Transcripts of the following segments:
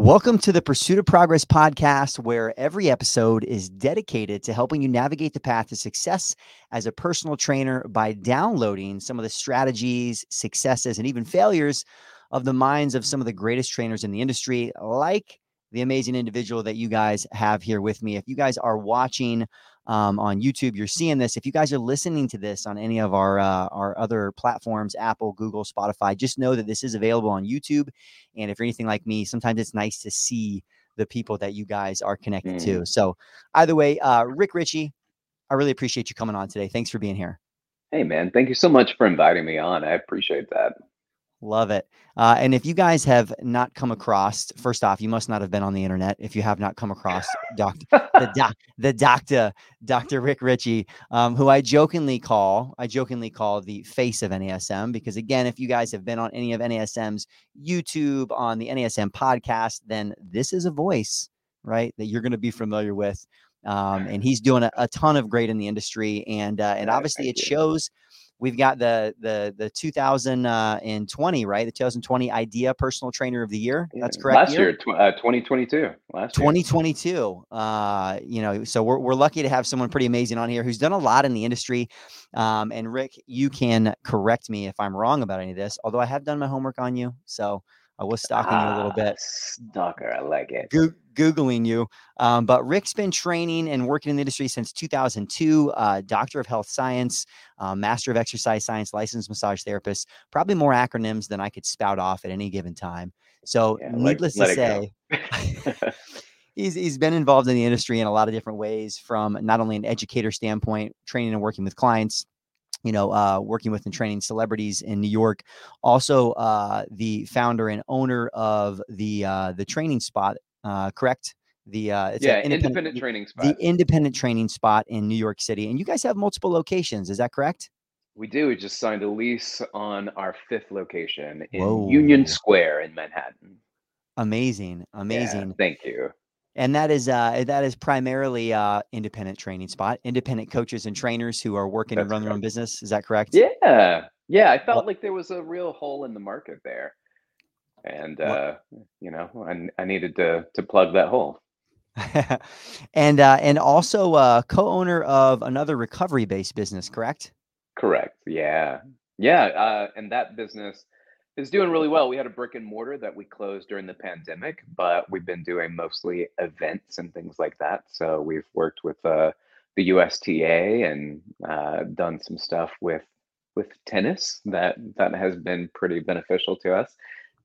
Welcome to the Pursuit of Progress podcast, where every episode is dedicated to helping you navigate the path to success as a personal trainer by downloading some of the strategies, successes, and even failures of the minds of some of the greatest trainers in the industry, like the amazing individual that you guys have here with me. If you guys are watching um, on YouTube, you're seeing this. If you guys are listening to this on any of our uh, our other platforms, Apple, Google, Spotify, just know that this is available on YouTube. And if you're anything like me, sometimes it's nice to see the people that you guys are connected mm. to. So, either way, uh, Rick Richey, I really appreciate you coming on today. Thanks for being here. Hey, man. Thank you so much for inviting me on. I appreciate that. Love it. Uh, and if you guys have not come across, first off, you must not have been on the internet if you have not come across Doctor the, doc, the Doctor Doctor Rick Richey, um, who I jokingly call I jokingly call the face of NASM because again, if you guys have been on any of NASM's YouTube on the NASM podcast, then this is a voice right that you're going to be familiar with. Um, and he's doing a, a, ton of great in the industry, and uh, and obviously it shows we've got the the the 2020 right? The 2020 idea personal trainer of the year. That's correct last year, year uh, 2022 last 2022 uh you know so we're, we're lucky to have someone pretty amazing on here who's done a lot in the industry. Um and rick you can correct me if i'm wrong about any of this although i have done my homework on you so I was stalking ah, you a little bit. Stalker, I like it. Go- Googling you. Um, but Rick's been training and working in the industry since 2002, uh, Doctor of Health Science, uh, Master of Exercise Science, licensed massage therapist, probably more acronyms than I could spout off at any given time. So, yeah, needless let, to let say, he's, he's been involved in the industry in a lot of different ways from not only an educator standpoint, training and working with clients, you know, uh, working with and training celebrities in New York. Also, uh, the founder and owner of the uh, the training spot, uh, correct? The uh, yeah, independent, independent, training spot. The independent training spot in New York City, and you guys have multiple locations. Is that correct? We do. We just signed a lease on our fifth location in Whoa. Union Square in Manhattan. Amazing, amazing. Yeah, thank you and that is uh, that is primarily uh, independent training spot, independent coaches and trainers who are working That's and run correct. their own business. Is that correct? Yeah, yeah. I felt well, like there was a real hole in the market there, and uh, you know, I, I needed to to plug that hole. and uh, and also uh, co-owner of another recovery-based business, correct? Correct. Yeah, yeah. Uh, and that business is doing really well. We had a brick and mortar that we closed during the pandemic, but we've been doing mostly events and things like that. So we've worked with uh, the USTA and uh, done some stuff with with tennis that that has been pretty beneficial to us.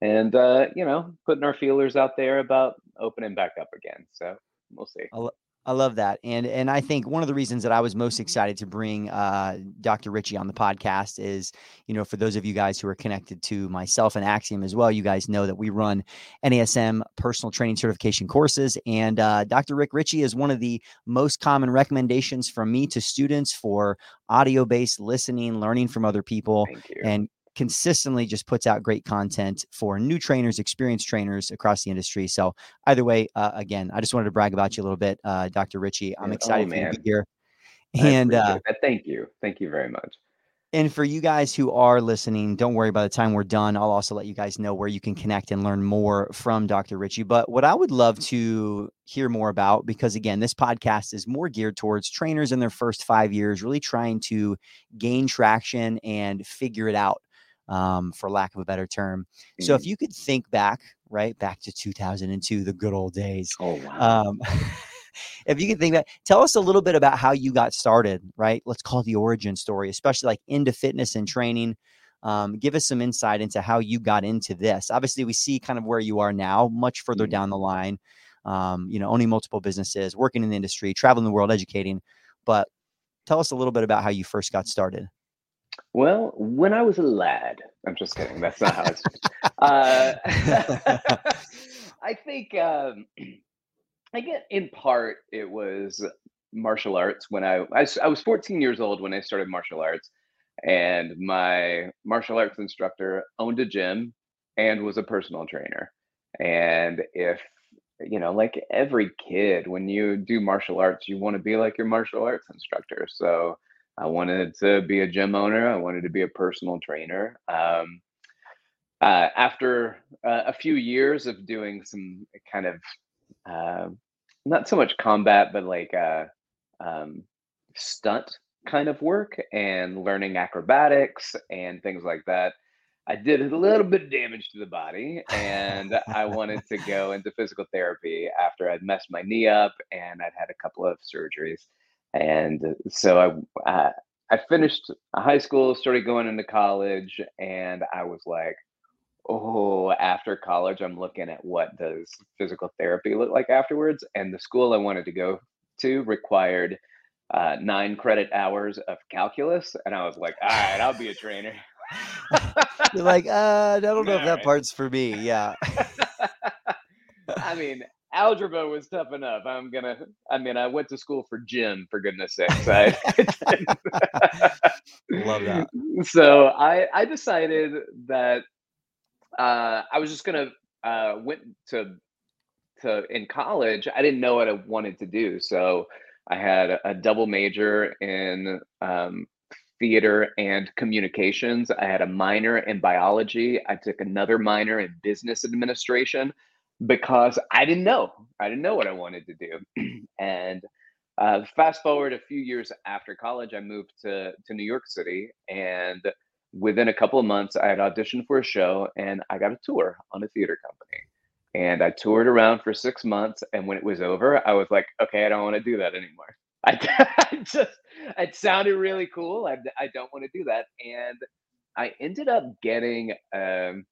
And uh, you know, putting our feelers out there about opening back up again. So we'll see. I love that, and and I think one of the reasons that I was most excited to bring uh, Dr. Richey on the podcast is, you know, for those of you guys who are connected to myself and Axiom as well, you guys know that we run NASM personal training certification courses, and uh, Dr. Rick Richey is one of the most common recommendations from me to students for audio based listening, learning from other people, and consistently just puts out great content for new trainers, experienced trainers across the industry. So either way, uh, again, I just wanted to brag about you a little bit, uh, Dr. Richey. I'm excited oh, for you to be here. And uh, thank you, thank you very much. And for you guys who are listening, don't worry. By the time we're done, I'll also let you guys know where you can connect and learn more from Dr. Richey. But what I would love to hear more about, because again, this podcast is more geared towards trainers in their first five years, really trying to gain traction and figure it out um, for lack of a better term. Mm-hmm. So if mm. you could think back, right, back to 2002, the good old days. Oh, wow. Um, if you could think that, tell us a little bit about how you got started, right? Let's call the origin story, especially like into fitness and training. Um, give us some insight into how you got into this. Obviously, we see kind of where you are now, much further mm-hmm. down the line. Um, you know, owning multiple businesses, working in the industry, traveling the world, educating. But tell us a little bit about how you first got started. Well, when I was a lad, I'm just kidding. That's not how it's. uh, I think um, I get in part it was martial arts when I, I I was 14 years old when I started martial arts, and my martial arts instructor owned a gym and was a personal trainer. And if you know, like every kid, when you do martial arts, you want to be like your martial arts instructor. So I wanted to be a gym owner. I wanted to be a personal trainer. Um, uh, after uh, a few years of doing some kind of uh, not so much combat, but like uh, um, stunt kind of work and learning acrobatics and things like that. I did a little bit of damage to the body, and I wanted to go into physical therapy after I'd messed my knee up and I'd had a couple of surgeries. And so I, uh, I finished high school, started going into college, and I was like, oh, after college, I'm looking at what does physical therapy look like afterwards. And the school I wanted to go to required uh, nine credit hours of calculus, and I was like, all right, I'll be a trainer. You're like, uh, I don't know all if that right. part's for me. Yeah. I mean, algebra was tough enough. I'm gonna. I mean, I went to school for gym for goodness sakes. I love that. So I I decided that uh, I was just gonna uh, went to to in college. I didn't know what I wanted to do, so I had a double major in um, theater and communications. I had a minor in biology. I took another minor in business administration because I didn't know. I didn't know what I wanted to do. and uh, fast forward a few years after college, I moved to, to New York City. And within a couple of months, I had auditioned for a show and I got a tour on a theater company. And I toured around for six months. And when it was over, I was like, okay, I don't want to do that anymore. I, I just, it sounded really cool. I, I don't want to do that. And I ended up getting um,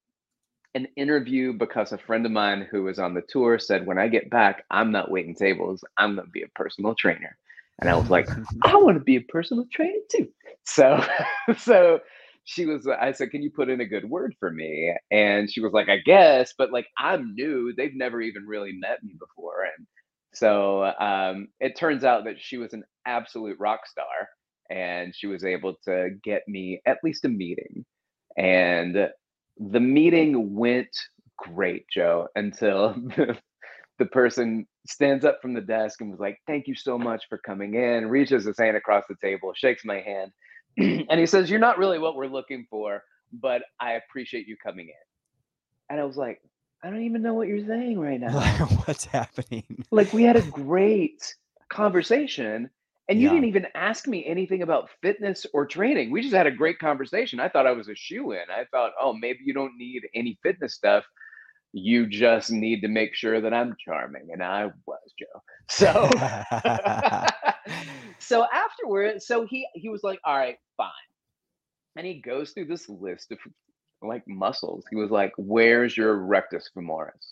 an interview because a friend of mine who was on the tour said, when I get back, I'm not waiting tables. I'm going to be a personal trainer. And I was like, I want to be a personal trainer too. So, so she was, I said, can you put in a good word for me? And she was like, I guess, but like, I'm new. They've never even really met me before. And so um, it turns out that she was an absolute rock star and she was able to get me at least a meeting. And the meeting went great, Joe, until the, the person stands up from the desk and was like, Thank you so much for coming in, reaches his hand across the table, shakes my hand, and he says, You're not really what we're looking for, but I appreciate you coming in. And I was like, I don't even know what you're saying right now. What's happening? Like we had a great conversation and you yeah. didn't even ask me anything about fitness or training. We just had a great conversation. I thought I was a shoe in. I thought, oh, maybe you don't need any fitness stuff. You just need to make sure that I'm charming. And I was, Joe. So so afterward, so he he was like, all right, fine. And he goes through this list of like muscles. He was like, "Where's your rectus femoris?"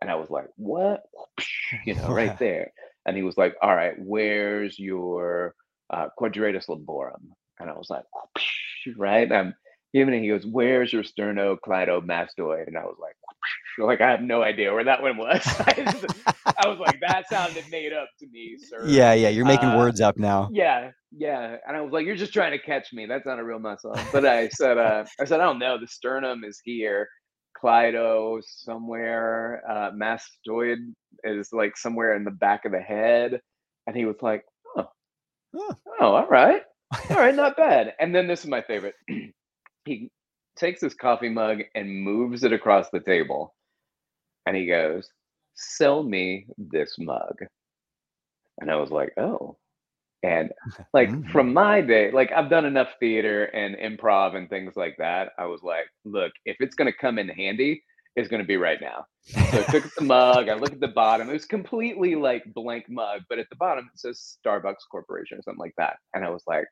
And I was like, "What?" You know, right there. And he was like, "All right, where's your uh, quadratus lumborum?" And I was like, "Right." I'm giving it. He goes, "Where's your sternocleidomastoid?" And I was like, like I have no idea where that one was. I was like, that sounded made up to me, sir. Yeah, yeah, you're making uh, words up now. Yeah, yeah. And I was like, you're just trying to catch me. That's not a real muscle. But I said, uh, I said, I don't know. The sternum is here. Clydo somewhere. Uh, mastoid is like somewhere in the back of the head. And he was like, oh, oh, oh all right. All right, not bad. And then this is my favorite. he takes his coffee mug and moves it across the table. And he goes, Sell me this mug. And I was like, Oh. And like mm. from my day, like I've done enough theater and improv and things like that. I was like, Look, if it's going to come in handy, it's going to be right now. So I took the mug. I look at the bottom. It was completely like blank mug, but at the bottom it says Starbucks Corporation or something like that. And I was like,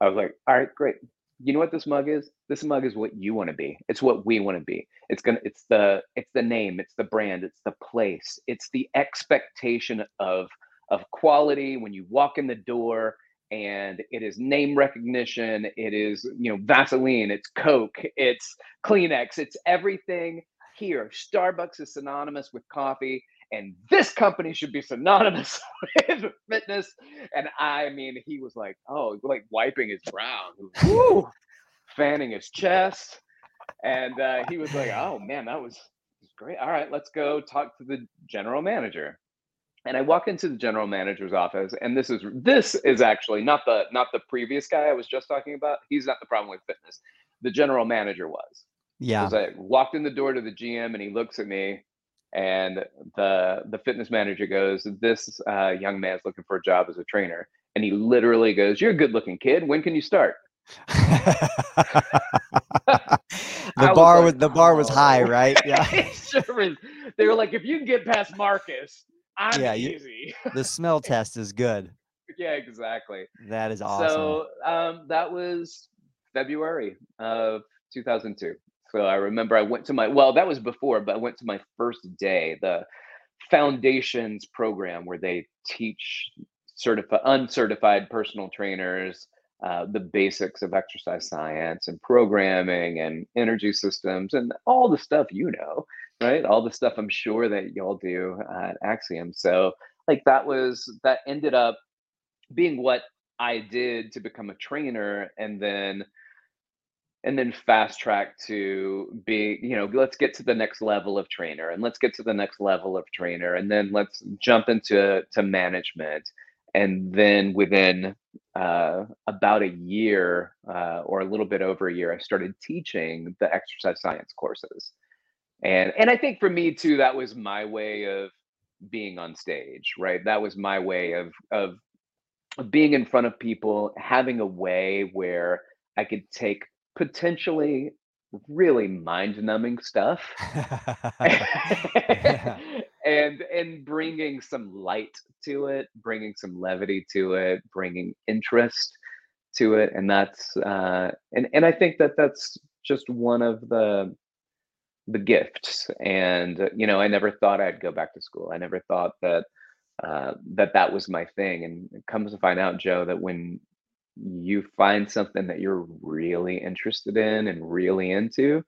I was like, all right, great you know what this mug is this mug is what you want to be it's what we want to be it's gonna it's the it's the name it's the brand it's the place it's the expectation of of quality when you walk in the door and it is name recognition it is you know vaseline it's coke it's kleenex it's everything here starbucks is synonymous with coffee and this company should be synonymous with fitness. And I mean, he was like, oh, like wiping his brow, woo, fanning his chest. And uh, he was like, oh man, that was, was great. All right, let's go talk to the general manager. And I walk into the general manager's office, and this is this is actually not the not the previous guy I was just talking about. He's not the problem with fitness. The general manager was. Yeah. I walked in the door to the GM and he looks at me and the the fitness manager goes, "This uh, young man's looking for a job as a trainer." And he literally goes, "You're a good-looking kid. When can you start?" the bar was, like, the bar was high, oh. right? Yeah. sure they were like, if you can get past Marcus, I'm yeah, easy. You, the smell test is good. Yeah, exactly. That is awesome. So um, that was February of 2002. So I remember I went to my well, that was before, but I went to my first day, the foundations program where they teach certified uncertified personal trainers uh, the basics of exercise science and programming and energy systems and all the stuff you know, right? All the stuff I'm sure that y'all do at Axiom. So, like, that was that ended up being what I did to become a trainer and then and then fast track to be you know let's get to the next level of trainer and let's get to the next level of trainer and then let's jump into to management and then within uh, about a year uh, or a little bit over a year, I started teaching the exercise science courses, and and I think for me too, that was my way of being on stage, right? That was my way of of being in front of people, having a way where I could take potentially really mind numbing stuff and and bringing some light to it bringing some levity to it bringing interest to it and that's uh and and i think that that's just one of the the gifts and you know i never thought i'd go back to school i never thought that uh that that was my thing and it comes to find out joe that when you find something that you're really interested in and really into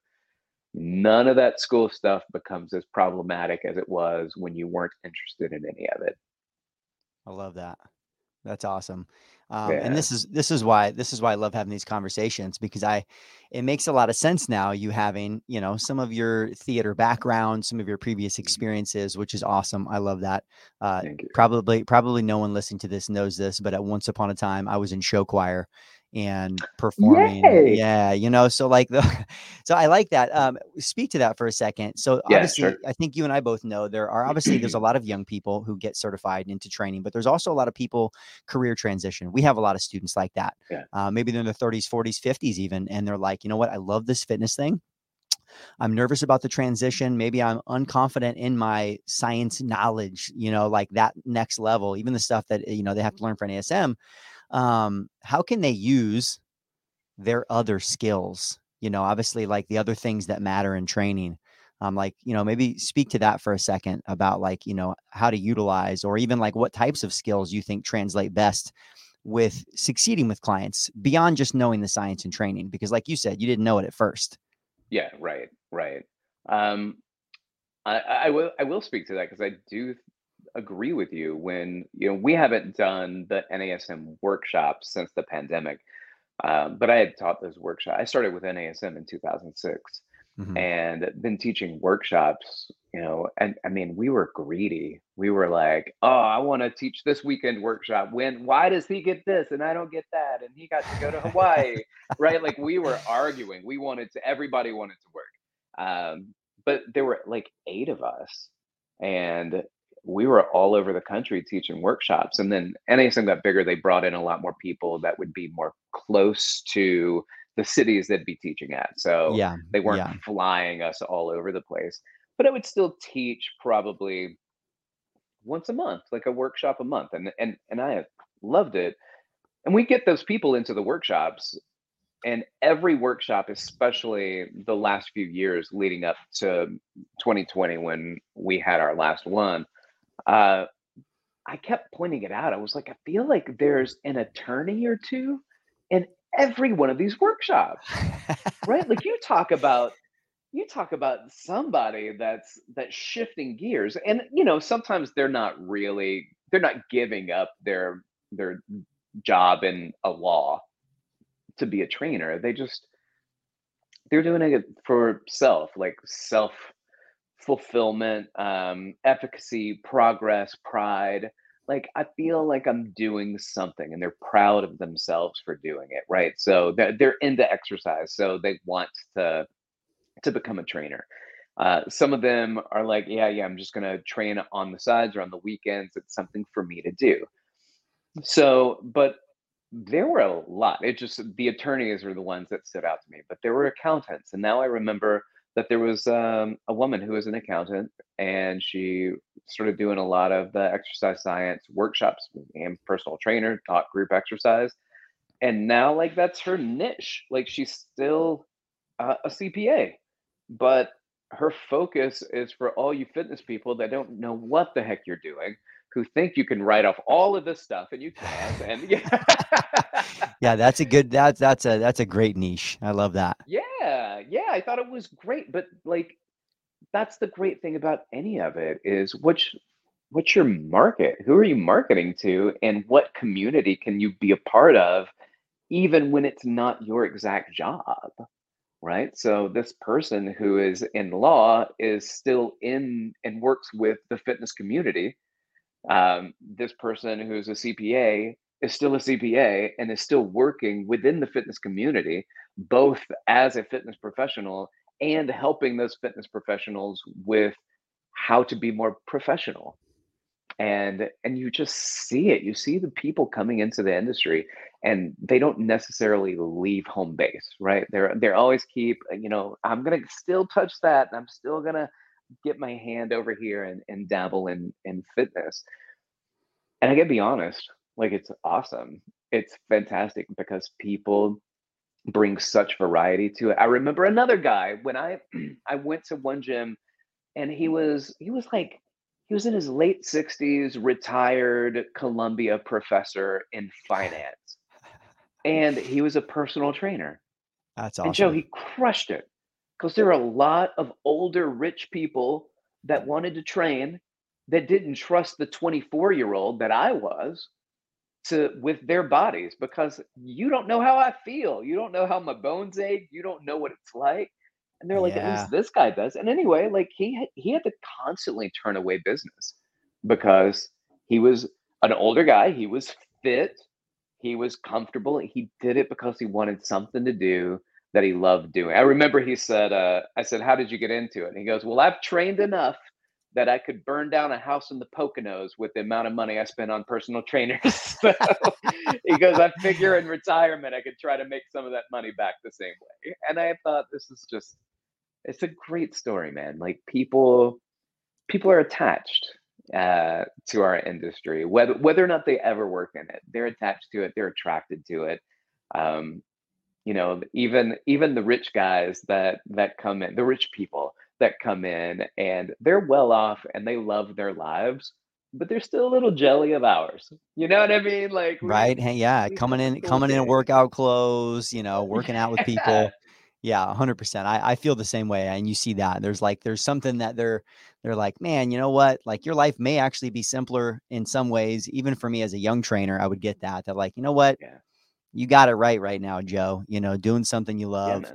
none of that school stuff becomes as problematic as it was when you weren't interested in any of it. I love that. That's awesome. Um, yeah. And this is this is why this is why I love having these conversations because I it makes a lot of sense now. You having you know some of your theater background, some of your previous mm-hmm. experiences, which is awesome. I love that. Uh, probably probably no one listening to this knows this, but at once upon a time I was in show choir and performing. Yay. Yeah, you know, so like the so I like that. Um speak to that for a second. So yeah, obviously sure. I think you and I both know there are obviously there's a lot of young people who get certified into training, but there's also a lot of people career transition. We have a lot of students like that. Yeah. Uh, maybe they're in their 30s, 40s, 50s even and they're like, "You know what? I love this fitness thing. I'm nervous about the transition. Maybe I'm unconfident in my science knowledge, you know, like that next level, even the stuff that, you know, they have to learn for NASM um, how can they use their other skills? You know, obviously, like the other things that matter in training. Um, like you know, maybe speak to that for a second about like you know how to utilize or even like what types of skills you think translate best with succeeding with clients beyond just knowing the science and training because like you said you didn't know it at first yeah right right um i i will i will speak to that because i do agree with you when you know we haven't done the NASM workshops since the pandemic, um, but I had taught those workshops. I started with NASM in 2006, mm-hmm. and been teaching workshops. You know, and I mean, we were greedy. We were like, "Oh, I want to teach this weekend workshop. When? Why does he get this and I don't get that? And he got to go to Hawaii, right? Like we were arguing. We wanted to. Everybody wanted to work, um, but there were like eight of us, and we were all over the country teaching workshops. And then NASM got bigger, they brought in a lot more people that would be more close to the cities they'd be teaching at. So yeah, they weren't yeah. flying us all over the place. But I would still teach probably once a month, like a workshop a month. And and and I have loved it. And we get those people into the workshops and every workshop especially the last few years leading up to 2020 when we had our last one uh, I kept pointing it out. I was like, I feel like there's an attorney or two in every one of these workshops, right? Like you talk about you talk about somebody that's that's shifting gears and you know sometimes they're not really they're not giving up their their job in a law to be a trainer they just they're doing it for self like self fulfillment, um, efficacy, progress, pride. Like I feel like I'm doing something, and they're proud of themselves for doing it, right? So they're, they're into exercise, so they want to to become a trainer. Uh, some of them are like, yeah, yeah, I'm just to train on the sides or on the weekends. It's something for me to do. So, but there were a lot. It just, the attorneys are the ones that stood out to me, but there were accountants. And now I remember that there was um, a woman who was an accountant and she started doing a lot of the exercise science workshops and personal trainer, taught group exercise. And now, like, that's her niche. Like, she's still uh, a CPA, but her focus is for all you fitness people that don't know what the heck you're doing, who think you can write off all of this stuff and you can't. And yeah. yeah, that's a good that's that's a that's a great niche. I love that. Yeah, yeah, I thought it was great, but like that's the great thing about any of it is which what's your market? Who are you marketing to and what community can you be a part of even when it's not your exact job? right? So this person who is in law is still in and works with the fitness community. Um, this person who's a CPA is still a CPA and is still working within the fitness community, both as a fitness professional and helping those fitness professionals with how to be more professional. And and you just see it. You see the people coming into the industry and they don't necessarily leave home base right? They're they're always keep you know i'm gonna still touch that and i'm still gonna get my hand over here and, and dabble in in fitness and i gotta be honest like it's awesome it's fantastic because people bring such variety to it i remember another guy when i i went to one gym and he was he was like he was in his late 60s, retired Columbia professor in finance. And he was a personal trainer. That's awesome. And Joe, he crushed it because there are a lot of older, rich people that wanted to train that didn't trust the 24 year old that I was to with their bodies because you don't know how I feel. You don't know how my bones ache. You don't know what it's like. And they're like, at least this guy does. And anyway, like he he had to constantly turn away business because he was an older guy. He was fit. He was comfortable. He did it because he wanted something to do that he loved doing. I remember he said, uh, I said, how did you get into it? And he goes, well, I've trained enough that I could burn down a house in the Poconos with the amount of money I spent on personal trainers. he goes, I figure in retirement I could try to make some of that money back the same way. And I thought this is just it's a great story, man. Like people people are attached uh, to our industry, whether whether or not they ever work in it. They're attached to it. They're attracted to it. Um, you know, even even the rich guys that that come in, the rich people that come in, and they're well off and they love their lives, but they're still a little jelly of ours. You know what I mean? Like right? Hey, yeah, coming in, coming in workout clothes. You know, working out with people. Yeah, 100%. I, I feel the same way. And you see that there's like, there's something that they're, they're like, man, you know what? Like your life may actually be simpler in some ways. Even for me as a young trainer, I would get that. That like, you know what? Yeah. You got it right right now, Joe. You know, doing something you love. Yeah,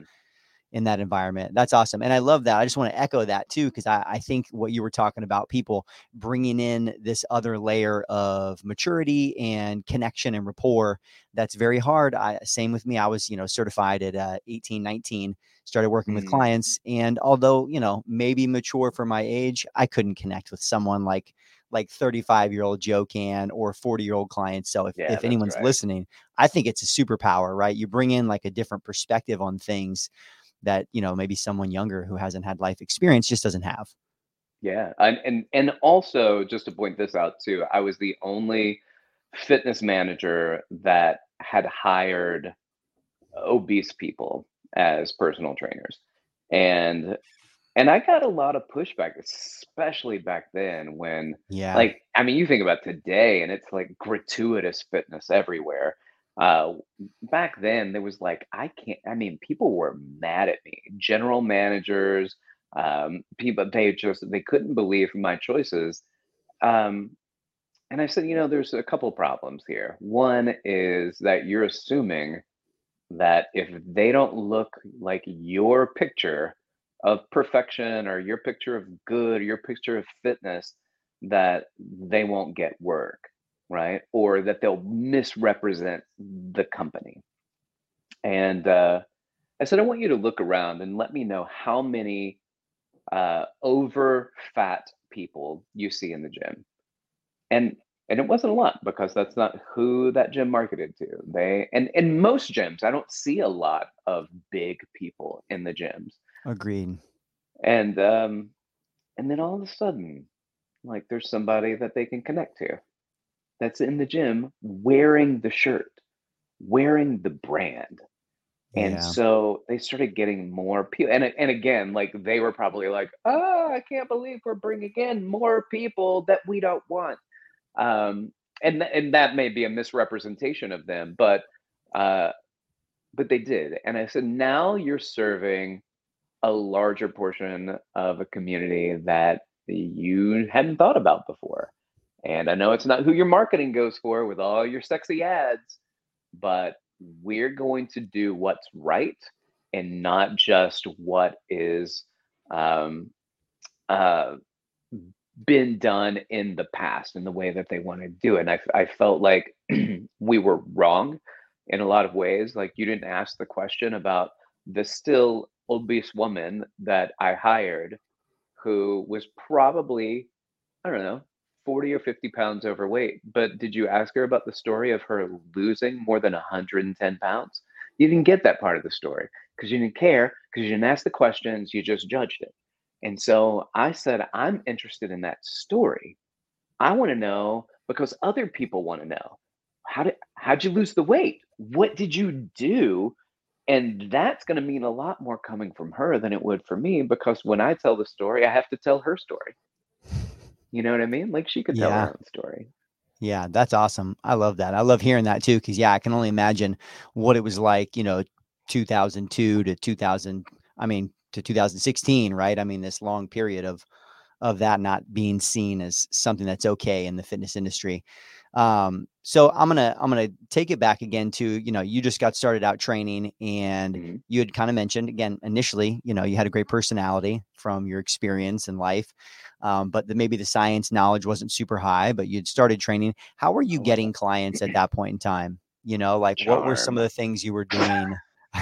in that environment. That's awesome. And I love that. I just want to echo that too, because I, I, think what you were talking about, people bringing in this other layer of maturity and connection and rapport, that's very hard. I, same with me. I was, you know, certified at uh, 18, 19, started working with mm. clients. And although, you know, maybe mature for my age, I couldn't connect with someone like, like 35 year old Joe can or 40 year old clients. So if, yeah, if anyone's right. listening, I think it's a superpower, right? You bring in like a different perspective on things that you know maybe someone younger who hasn't had life experience just doesn't have yeah and and, and also just to point this out too i was the only fitness manager that had hired obese people as personal trainers and and i got a lot of pushback especially back then when yeah. like i mean you think about today and it's like gratuitous fitness everywhere. Uh back then there was like i can't i mean people were mad at me. General managers um people they just they couldn't believe my choices. Um and i said you know there's a couple problems here. One is that you're assuming that if they don't look like your picture of perfection or your picture of good or your picture of fitness that they won't get work right? Or that they'll misrepresent the company. And uh, I said, I want you to look around and let me know how many uh, over fat people you see in the gym. And and it wasn't a lot because that's not who that gym marketed to. They and in most gyms, I don't see a lot of big people in the gyms. Agreed. And um, and then all of a sudden, like there's somebody that they can connect to that's in the gym wearing the shirt, wearing the brand. And Yeah. so they started getting more people. And, and again, like they were probably like, oh, I can't believe we're bringing in more people that we don't want. Um, and, and that may be a misrepresentation of them, but, uh, but they did. And I said, now you're serving a larger portion of a community that you hadn't thought about before. And I know it's not who your marketing goes for with all your sexy ads, but we're going to do what's right and not just what is um, uh, been done in the past in the way that they want to do it. And I, I felt like we were wrong in a lot of ways. Like you didn't ask the question about the still obese woman that I hired who was probably, I don't know, 40 or 50 pounds overweight. But did you ask her about the story of her losing more than 110 pounds? You didn't get that part of the story because you didn't care, because you didn't ask the questions, you just judged it. And so I said, I'm interested in that story. I want to know because other people want to know. How did how'd you lose the weight? What did you do? And that's going to mean a lot more coming from her than it would for me because when I tell the story, I have to tell her story. You know what I mean? Like she could tell Yeah. her own story. Yeah, that's awesome. I love that. I love hearing that too, because yeah, I can only imagine what it was like, you know, 2002 to 2000, I mean, to 2016, right? I mean, this long period of of that not being seen as something that's okay in the fitness industry. Um, so I'm gonna I'm gonna take it back again to you know you just got started out training and Mhm. you had kind of mentioned again initially you know you had a great personality from your experience in life, um, but the, maybe the science knowledge wasn't super high, but you'd started training. How were you getting clients at that point in time? You know, like what were some of the things you were doing?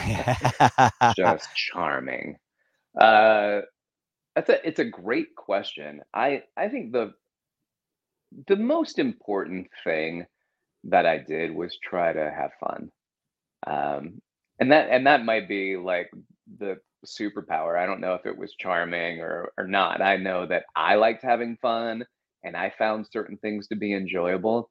just charming. Uh, that's a it's a great question. I I think the the most important thing that I did was try to have fun. Um, and that and that might be like the superpower. I don't know if it was charming or or not. I know that I liked having fun and I found certain things to be enjoyable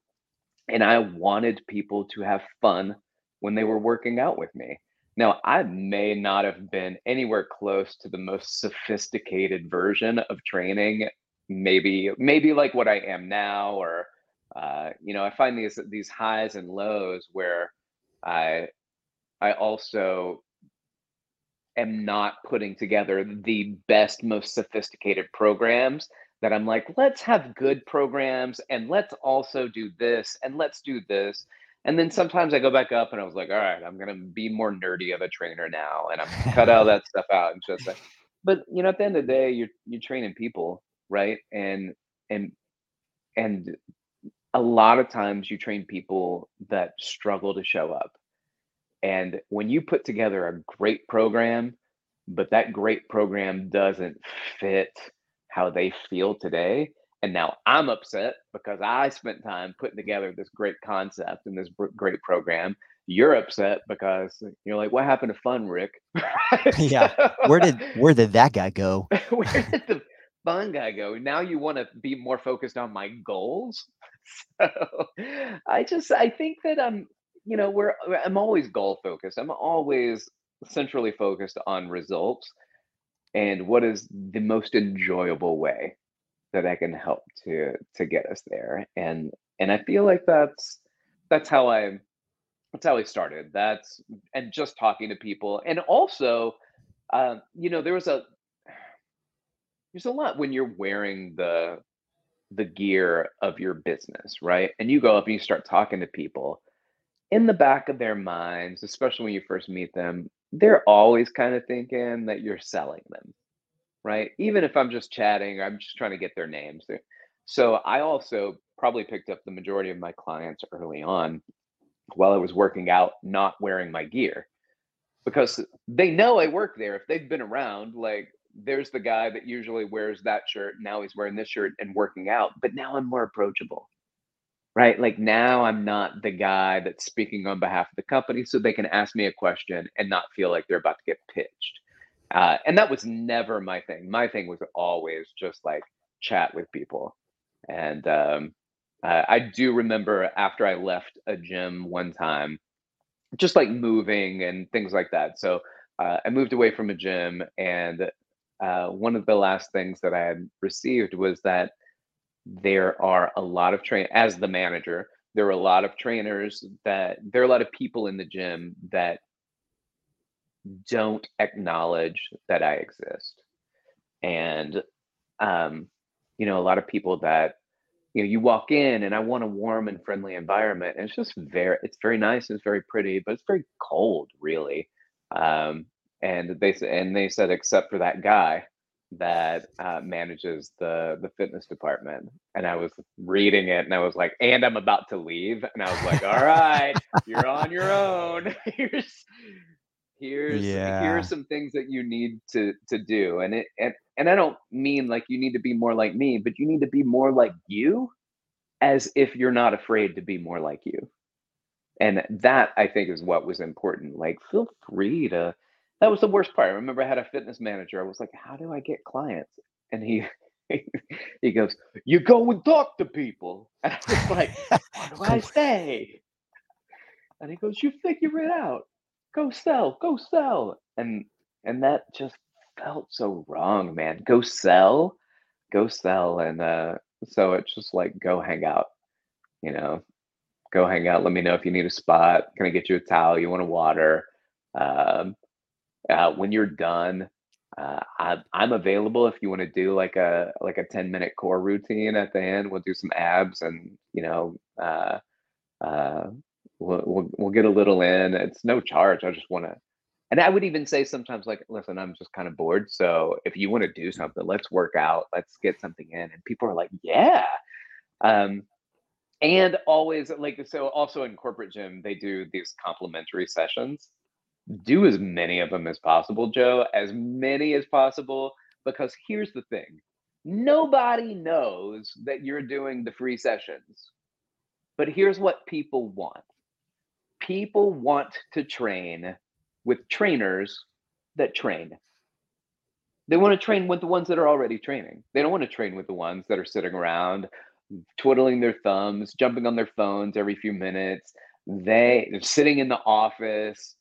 and I wanted people to have fun when they were working out with me. Now, I may not have been anywhere close to the most sophisticated version of training, maybe maybe like what I am now, or uh, you know, I find these these highs and lows where I I also am not putting together the best, most sophisticated programs that I'm like, let's have good programs and let's also do this and let's do this. And then sometimes I go back up and I was like, all right, I'm gonna be more nerdy of a trainer now and I'm cut all that stuff out and just like but you know, at the end of the day, you're you're training people, right? And and and a lot of times you train people that struggle to show up. And when you put together a great program, but that great program doesn't fit how they feel today, and now I'm upset because I spent time putting together this great concept and this great program. You're upset because you're like, what happened to fun, Rick? yeah. Where did where did that guy go? Where did the fun guy go? Now you want to be more focused on my goals. So I just I think that I'm you know we're I'm always goal focused. I'm always centrally focused on results and what is the most enjoyable way that I can help to to get us there. And and I feel like that's that's how I that's how I started. That's and just talking to people. And also, um, you know, there was a there's a lot when you're wearing the the gear of your business, right? And you go up and you start talking to people in the back of their minds, especially when you first meet them, they're always kind of thinking that you're selling them, right? Even if I'm just chatting, or I'm just trying to get their names. So I also probably picked up the majority of my clients early on while I was working out, not wearing my gear. because they know I work there. If they've been around, like there's the guy that usually wears that shirt. Now he's wearing this shirt and working out, but now I'm more approachable. Right. Like now I'm not the guy that's speaking on behalf of the company, so they can ask me a question and not feel like they're about to get pitched. Uh, and that was never my thing. My thing was always just like chat with people. And um, uh, I do remember after I left a gym one time, just like moving and things like that. So uh, I moved away from a gym, and uh, one of the last things that I had received was that there are a lot of train as the manager. There are a lot of trainers that there are a lot of people in the gym that don't acknowledge that I exist, and um, you know, a lot of people that you know you walk in and i want a warm and friendly environment and it's just very it's very nice it's very pretty but it's very cold really um, and they said and they said except for that guy that uh, manages the the fitness department. And i was reading it and i was like and i'm about to leave. And i was like all right you're on your own. Here's here's yeah. here are some things that you need to to do. And it and and i don't mean like you need to be more like me but you need to be more like you as if you're not afraid to be more like you. And that i think is what was important. Like feel free to that was the worst part i remember i had a fitness manager i was like how do i get clients and he he goes you go and talk to people and i was like what do i say and he goes you figure it out go sell, go sell. And and that just felt so wrong, man. Go sell, go sell. And uh so it's just like go hang out, you know. Go hang out. Let me know if you need a spot. Can I get you a towel? You want a water? Um, uh, when you're done, uh, I, I'm available if you want to do like a like a 10 minute core routine at the end. We'll do some abs and you know uh, uh, we'll, we'll, we'll get a little in. It's no charge. I just want to, and I would even say sometimes like, listen, I'm just kind of bored. So if you want to do something, let's work out, let's get something in. And people are like, yeah. Um, and always like, so also in corporate gym, they do these complimentary sessions. Do as many of them as possible, Joe, as many as possible, because here's the thing. Nobody knows that you're doing the free sessions. But here's what people want people want to train with trainers that train. They want to train with the ones that are already training. They don't want to train with the ones that are sitting around, twiddling their thumbs, jumping on their phones every few minutes. They, they're sitting in the office.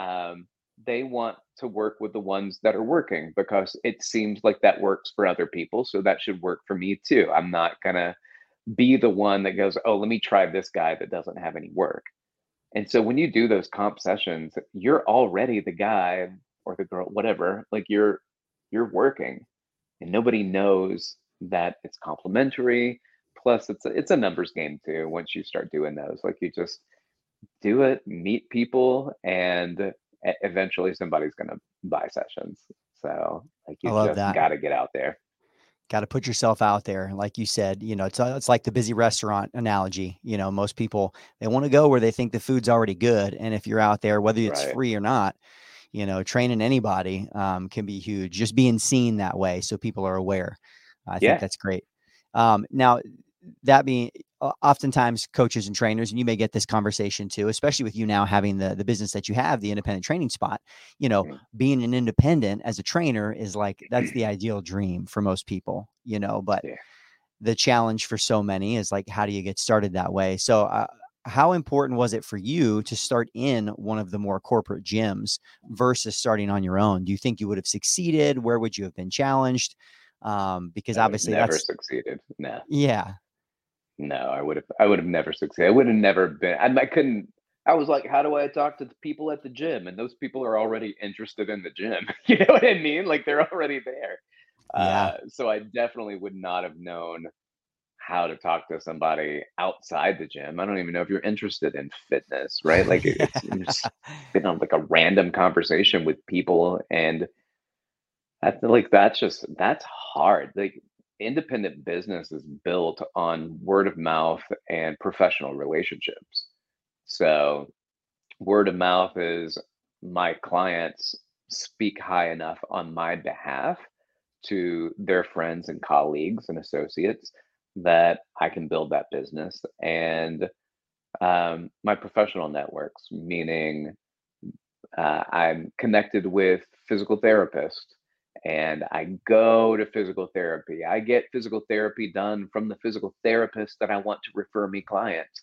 Um, they want to work with the ones that are working because it seems like that works for other people. So that should work for me too. I'm not going to be the one that goes, oh, let me try this guy that doesn't have any work. And so when you do those comp sessions, you're already the guy or the girl, whatever, like you're you're working and nobody knows that it's complimentary. Plus it's a, it's a numbers game too once you start doing those. Like you just do it, meet people and eventually somebody's going to buy sessions. So like you just got to get out there got to put yourself out there like you said you know it's uh, it's like the busy restaurant analogy you know most people they want to go where they think the food's already good and if you're out there whether it's right. free or not you know training anybody um, can be huge just being seen that way so people are aware i yeah. think that's great um, now that being oftentimes coaches and trainers and you may get this conversation too especially with you now having the the business that you have the independent training spot you know being an independent as a trainer is like that's the ideal dream for most people you know but yeah. the challenge for so many is like how do you get started that way? So uh, how important was it for you to start in one of the more corporate gyms versus starting on your own? Do you think you would have succeeded? Where would you have been challenged? Um because obviously never that's succeeded. No yeah no, I would have. I would have never succeeded. I would have never been. I, I couldn't. I was like, how do I talk to the people at the gym? And those people are already interested in the gym. you know what I mean? Like they're already there. Yeah. Uh, so I definitely would not have known how to talk to somebody outside the gym. I don't even know if you're interested in fitness, right? Like yeah. it's, been on like a random conversation with people, and that's like that's just that's hard. Like independent business is built on word of mouth and professional relationships. So, word of mouth is my clients speak high enough on my behalf to their friends and colleagues and associates that I can build that business. And um, my professional networks, meaning uh, I'm connected with physical therapists and I go to physical therapy. I get physical therapy done from the physical therapist that I want to refer me clients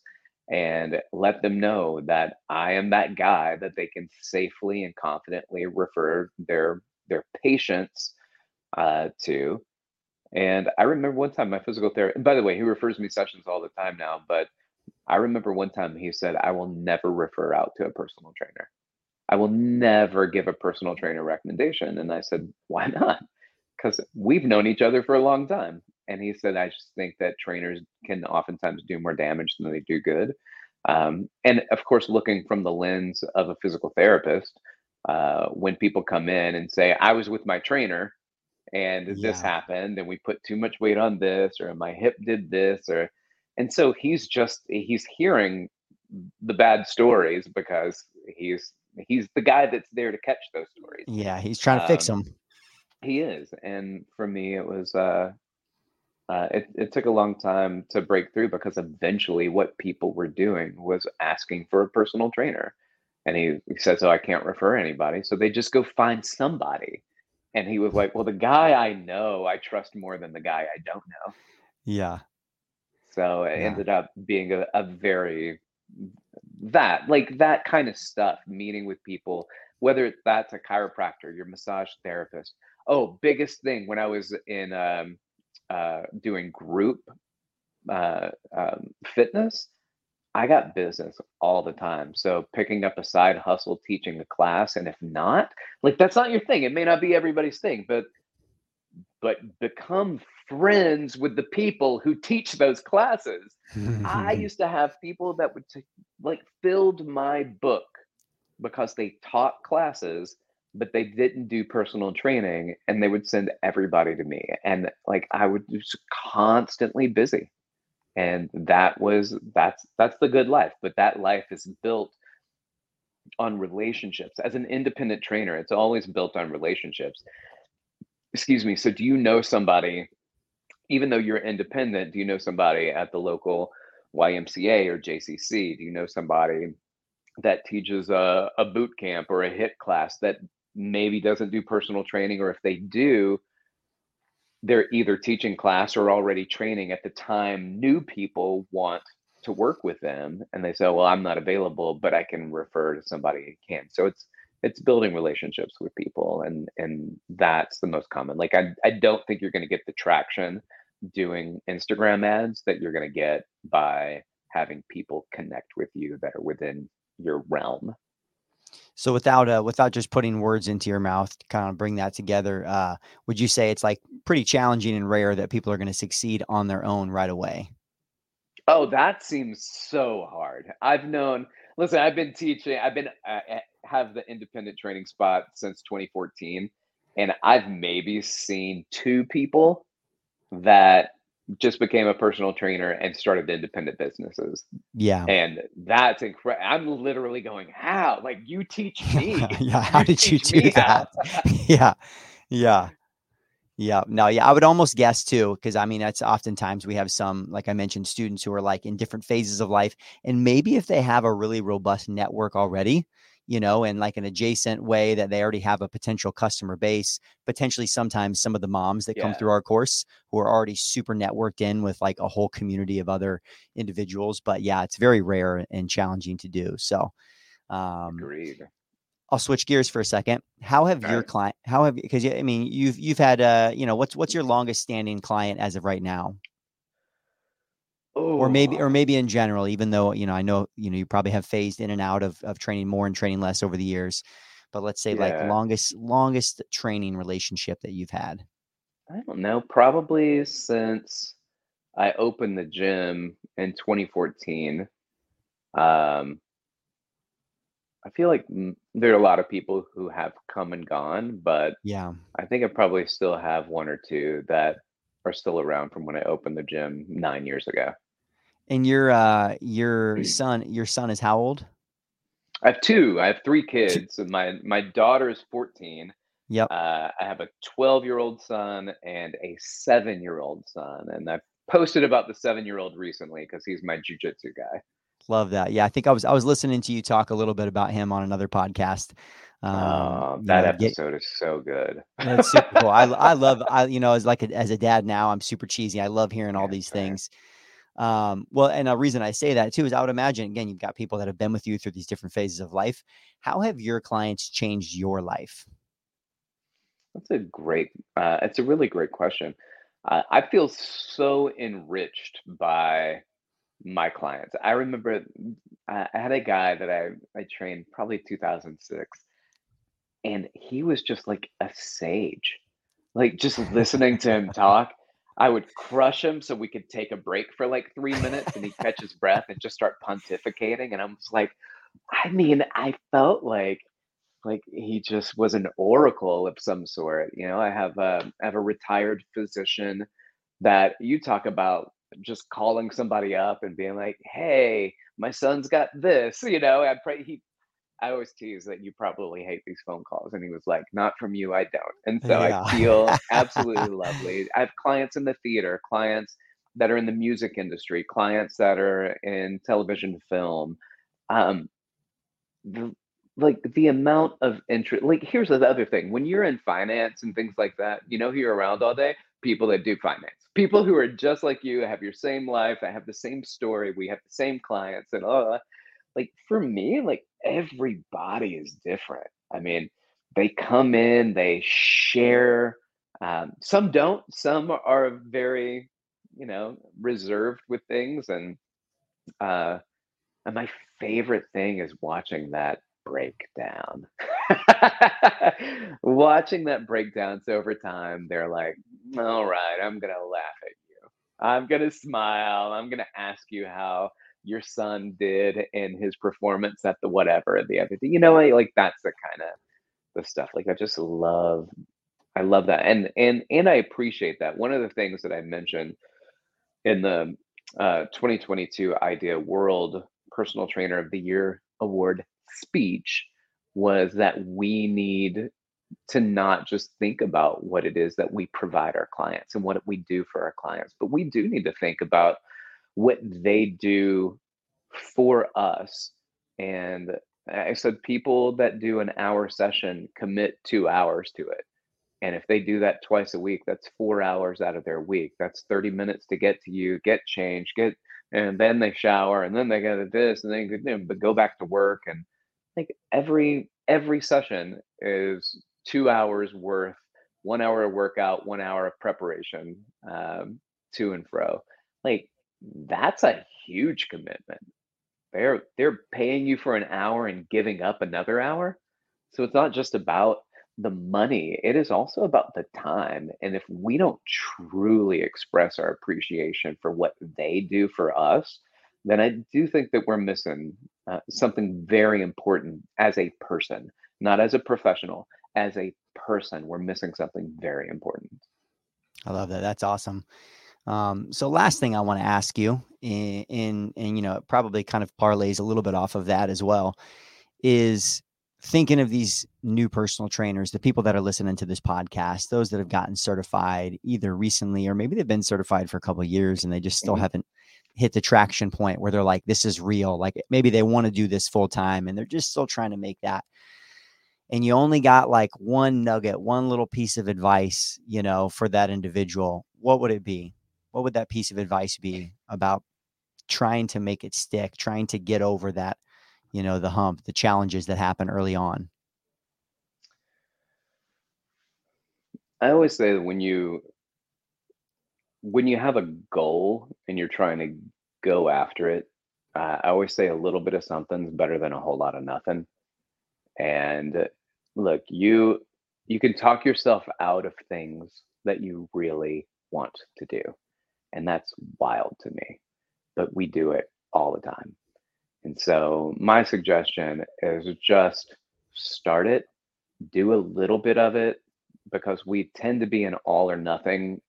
and let them know that I am that guy that they can safely and confidently refer their their patients uh, to. And I remember one time my physical therapist, by the way, he refers me sessions all the time now, but I remember one time he said, I will never refer out to a personal trainer. I will never give a personal trainer recommendation. And I said, why not? Because we've known each other for a long time. And he said, I just think that trainers can oftentimes do more damage than they do good. Um, and of course, looking from the lens of a physical therapist, uh, when people come in and say, I was with my trainer and yeah. this happened and we put too much weight on this or my hip did this or and so he's just he's hearing the bad stories because he's he's the guy that's there to catch those stories yeah he's trying to um, fix them he is and for me it was uh uh, it, it took a long time to break through because eventually what people were doing was asking for a personal trainer and he, he says oh i can't refer anybody so they just go find somebody and he was like, "Well, the guy I know, I trust more than the guy I don't know." Yeah. So it yeah. ended up being a, a very that like that kind of stuff, meeting with people, whether that's a chiropractor, your massage therapist. Oh, biggest thing when I was in um, uh, doing group uh, um, fitness, I got business all the time. So picking up a side hustle, teaching a class, and if not, like that's not your thing. It may not be everybody's thing, but but become friends with the people who teach those classes. I used to have people that would t- like filled my book because they taught classes, but they didn't do personal training, and they would send everybody to me, and like I would just constantly busy. And that was that's that's the good life but that life is built on relationships. As an independent trainer it's always built on relationships excuse me so do you know somebody even though you're independent do you know somebody at the local ymca or jcc do you know somebody that teaches a, a boot camp or a HIIT class that maybe doesn't do personal training or if they do they're either teaching class or already training at the time new people want to work with them and they say well i'm not available but i can refer to somebody who can. So it's it's building relationships with people and and that's the most common like i, I don't think you're going to get the traction doing instagram ads that you're going to get by having people connect with you that are within your realm so without uh, without just putting words into your mouth, to kind of bring that together, uh, would you say it's like pretty challenging and rare that people are going to succeed on their own right away? Oh, that seems so hard. I've known. Listen, I've been teaching. I've been uh, have the independent training spot since 2014, and I've maybe seen two people that just became a personal trainer and started independent businesses. Yeah. And that's incredible. I'm literally going, how? Like you teach me. yeah. How you did you do that? yeah. Yeah. Yeah. No, yeah. I would almost guess too, because I mean, that's oftentimes we have some, like I mentioned, students who are like in different phases of life. And maybe if they have a really robust network already, you know, in like an adjacent way that they already have a potential customer base. Potentially, sometimes some of the moms that yeah. come through our course who are already super networked in with like a whole community of other individuals. But yeah, it's very rare and challenging to do. So, um, agreed. I'll switch gears for a second. How have your client? How have because I mean you've you've had uh you know what's what's your longest standing client as of right now? Or maybe or maybe in general even though you know i know you know you probably have phased in and out of, of training more and training less over the years but let's say yeah. like longest longest training relationship that you've had. I don't know probably since i opened the gym in 2014 um i feel like there are a lot of people who have come and gone but yeah. I think i probably still have one or two that are still around from when i opened the gym nine years ago and your uh your son, your son is how old? I have two. I have three kids. My my daughter is 14. Yep. Uh, I have a 12 year old son and a seven year old son, and I posted about the seven year old recently because he's my jujitsu guy. Love that. Yeah, I think I was I was listening to you talk a little bit about him on another podcast. Um, oh, that know, episode get, is so good. That's super cool. I I love I you know as like a, as a dad now I'm super cheesy. I love hearing all these things. Um, well, and a reason I say that too is I would imagine again you've got people that have been with you through these different phases of life. How have your clients changed your life? That's a great. Uh, it's a really great question. Uh, I feel so enriched by my clients. I remember I had a guy that I I trained probably 2006, and he was just like a sage. Like just listening to him talk, I would crush him so we could take a break for like three minutes, and he'd catch his breath and just start pontificating. And I was like, I mean, I felt like like he just was an oracle of some sort. You know, I have a I have a retired physician that you talk about just calling somebody up and being like, "Hey, my son's got this," you know. I pray he. I always tease that you probably hate these phone calls, and he was like, "Not from you, I don't." And so yeah. I feel absolutely lovely. I have clients in the theater, clients that are in the music industry, clients that are in television, film. Um, the, like the amount of interest. Like, here's the other thing: when you're in finance and things like that, you know who you're around all day people that do finance people who are just like you have your same life i have the same story we have the same clients and all like for me like everybody is different i mean they come in they share um, some don't some are very you know reserved with things and uh and my favorite thing is watching that breakdown. Watching that breakdowns over time, they're like, all right, I'm to laugh at you. I'm to smile. I'm to ask you how your son did in his performance at the whatever the other day. You know, like that's the kind of the stuff. Like I just love, I love that, and and and I appreciate that. One of the things that I mentioned in the uh, 2022 Idea World Personal Trainer of the Year award speech was that we need to not just think about what it is that we provide our clients and what we do for our clients, but we do need to think about what they do for us. And I said, people that do an hour session commit two hours to it. And if they do that twice a week, that's four hours out of their week. That's 30 minutes to get to you, get changed, get, and then they shower, and then they get to this, and then but go back to work. And like every every session is two hours worth one hour of workout one hour of preparation um, to and fro like that's a huge commitment they're they're paying you for an hour and giving up another hour so it's not just about the money it is also about the time and if we don't truly express our appreciation for what they do for us then I do think that we're missing uh, something very important as a person, not as a professional, as a person. We're missing something very important. I love that. That's awesome. Um, so last thing I want to ask you in, in, and, you know, it probably kind of parlays a little bit off of that as well is thinking of these new personal trainers, the people that are listening to this podcast, those that have gotten certified either recently or maybe they've been certified for a couple years and they just still mm-hmm. haven't hit the traction point where they're like, this is real. Like maybe they want to do this full time and they're just still trying to make that. And you only got like one nugget, one little piece of advice, you know, for that individual. What would it be? What would that piece of advice be about trying to make it stick, trying to get over that, you know, the hump, the challenges that happen early on? I always say that when you when you have a goal and you're trying to go after it, uh, I always say a little bit of something's better than a whole lot of nothing. And look, you you can talk yourself out of things that you really want to do. And that's wild to me. But we do it all the time. And so my suggestion is just start it, do a little bit of it because we tend to be an all or nothing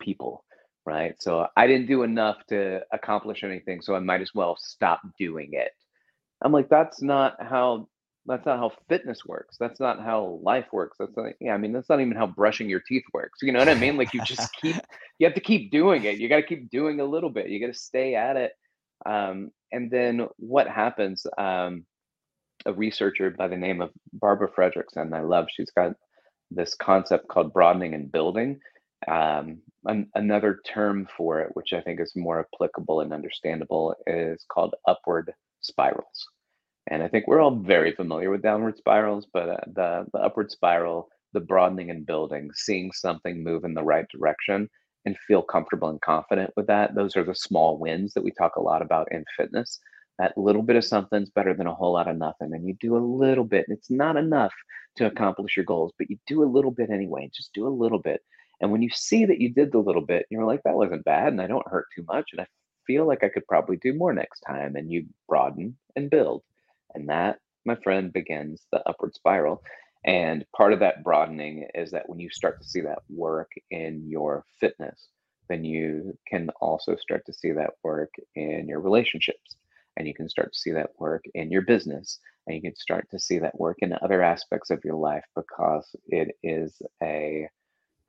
people, right? So I didn't do enough to accomplish anything, so I might as well stop doing it. I'm like, that's not how that's not how fitness works. That's not how life works. That's not, yeah, I mean, that's not even how brushing your teeth works. You know what I mean? Like you just keep, you have to keep doing it. You got to keep doing a little bit. You got to stay at it. Um, and then what happens? Um, a researcher by the name of Barbara Fredrickson, I love, she's got this concept called broadening and building. Um, an, another term for it, which I think is more applicable and understandable, is called upward spirals. And I think we're all very familiar with downward spirals, but uh, the, the upward spiral, the broadening and building, seeing something move in the right direction and feel comfortable and confident with that, those are the small wins that we talk a lot about in fitness. That little bit of something's better than a whole lot of nothing. And you do a little bit, and it's not enough to accomplish your goals, but you do a little bit anyway. Just do a little bit. And when you see that you did the little bit, you're like, that wasn't bad, and I don't hurt too much, and I feel like I could probably do more next time. And you broaden and build. And that, my friend, begins the upward spiral. And part of that broadening is that when you start to see that work in your fitness, then you can also start to see that work in your relationships. And you can start to see that work in your business. And you can start to see that work in other aspects of your life because it is a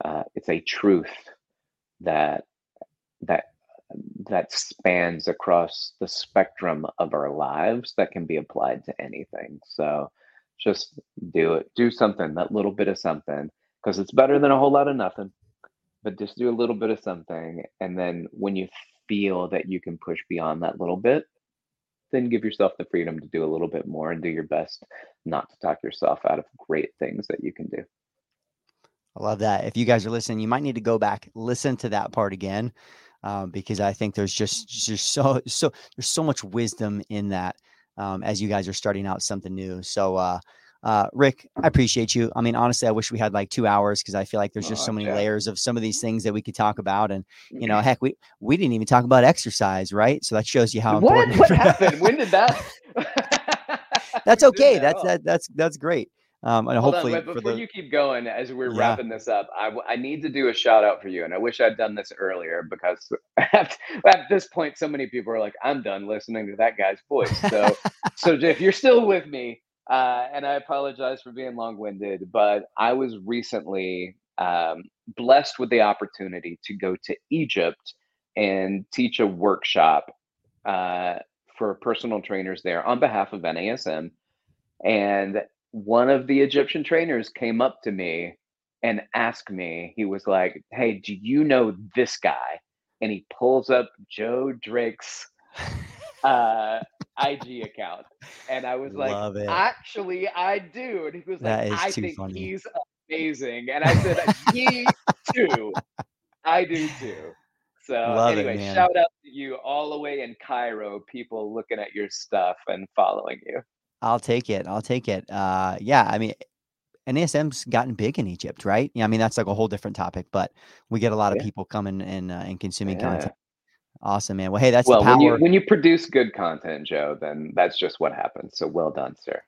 uh, it's a truth that that that spans across the spectrum of our lives that can be applied to anything. So just do it. Do something, that little bit of something, because it's better than a whole lot of nothing. But just do a little bit of something. And then when you feel that you can push beyond that little bit, then give yourself the freedom to do a little bit more and do your best not to talk yourself out of great things that you can do. I love that. If you guys are listening, you might need to go back, listen to that part again um, because I think there's just just so so there's so much wisdom in that um, as you guys are starting out something new. So. Uh, uh, Rick, I appreciate you. I mean, honestly, I wish we had like two hours because I feel like there's just oh, so many yeah. layers of some of these things that we could talk about. And you know, heck, we we didn't even talk about exercise, right? So that shows you how what? important. What happened? when did that? that's okay. That that's that, that's that's great. Um, and Hold hopefully, on, before the, you keep going, as we're yeah. wrapping this up, I, I need to do a shout out for you, and I wish I'd done this earlier because at, at this point, so many people are like, "I'm done listening to that guy's voice." So, so if you're still with me, uh, and I apologize for being long-winded, but I was recently um, blessed with the opportunity to go to Egypt and teach a workshop uh, for personal trainers there on behalf of NASM. And one of the Egyptian trainers came up to me and asked me, he was like, Hey, do you know this guy? And he pulls up Joe Drake's uh, IG account. And I was Love like, it. Actually, I do. And he was that like, I think funny. he's amazing. And I said, Me too. I do too. So Love anyway, it, shout out to you all the way in Cairo, people looking at your stuff and following you. I'll take it. I'll take it. Uh, yeah, I mean, NASM's gotten big in Egypt, right? Yeah, I mean that's like a whole different topic, but we get a lot of people coming and uh, and consuming yeah. content. Awesome, man. Well, hey, that's well when you when you produce good content, Joe, then that's just what happens. So well done, sir.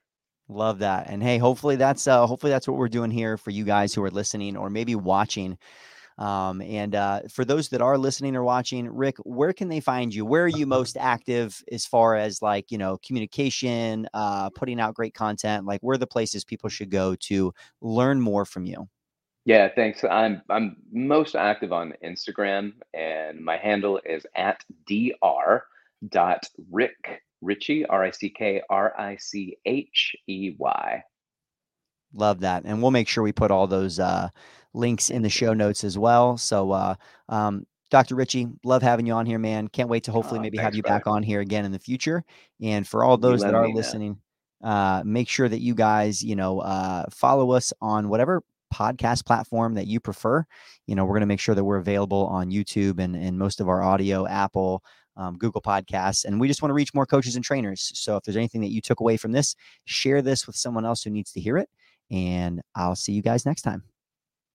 Love that. And hey, hopefully that's uh hopefully that's what we're doing here for you guys who are listening or maybe watching. Um, and uh, for those that are listening or watching, Rick, where can they find you? Where are you most active as far as like, you know, communication, uh, putting out great content? Like, where are the places people should go to learn more from you? Yeah, thanks. I'm I'm most active on Instagram, and my handle is at dr dot rick Richey R I C K R I C H E Y. Love that, and we'll make sure we put all those uh, links in the show notes as well. So, uh, um, Dr. Richey, love having you on here, man. Can't wait to hopefully oh, maybe have you back on here again in the future. And for all those that are listening, uh, make sure that you guys, you know, uh, follow us on whatever podcast platform that you prefer. You know, we're going to make sure that we're available on YouTube and, and most of our audio, Apple, um, Google Podcasts. And we just want to reach more coaches and trainers. So if there's anything that you took away from this, share this with someone else who needs to hear it. And I'll see you guys next time.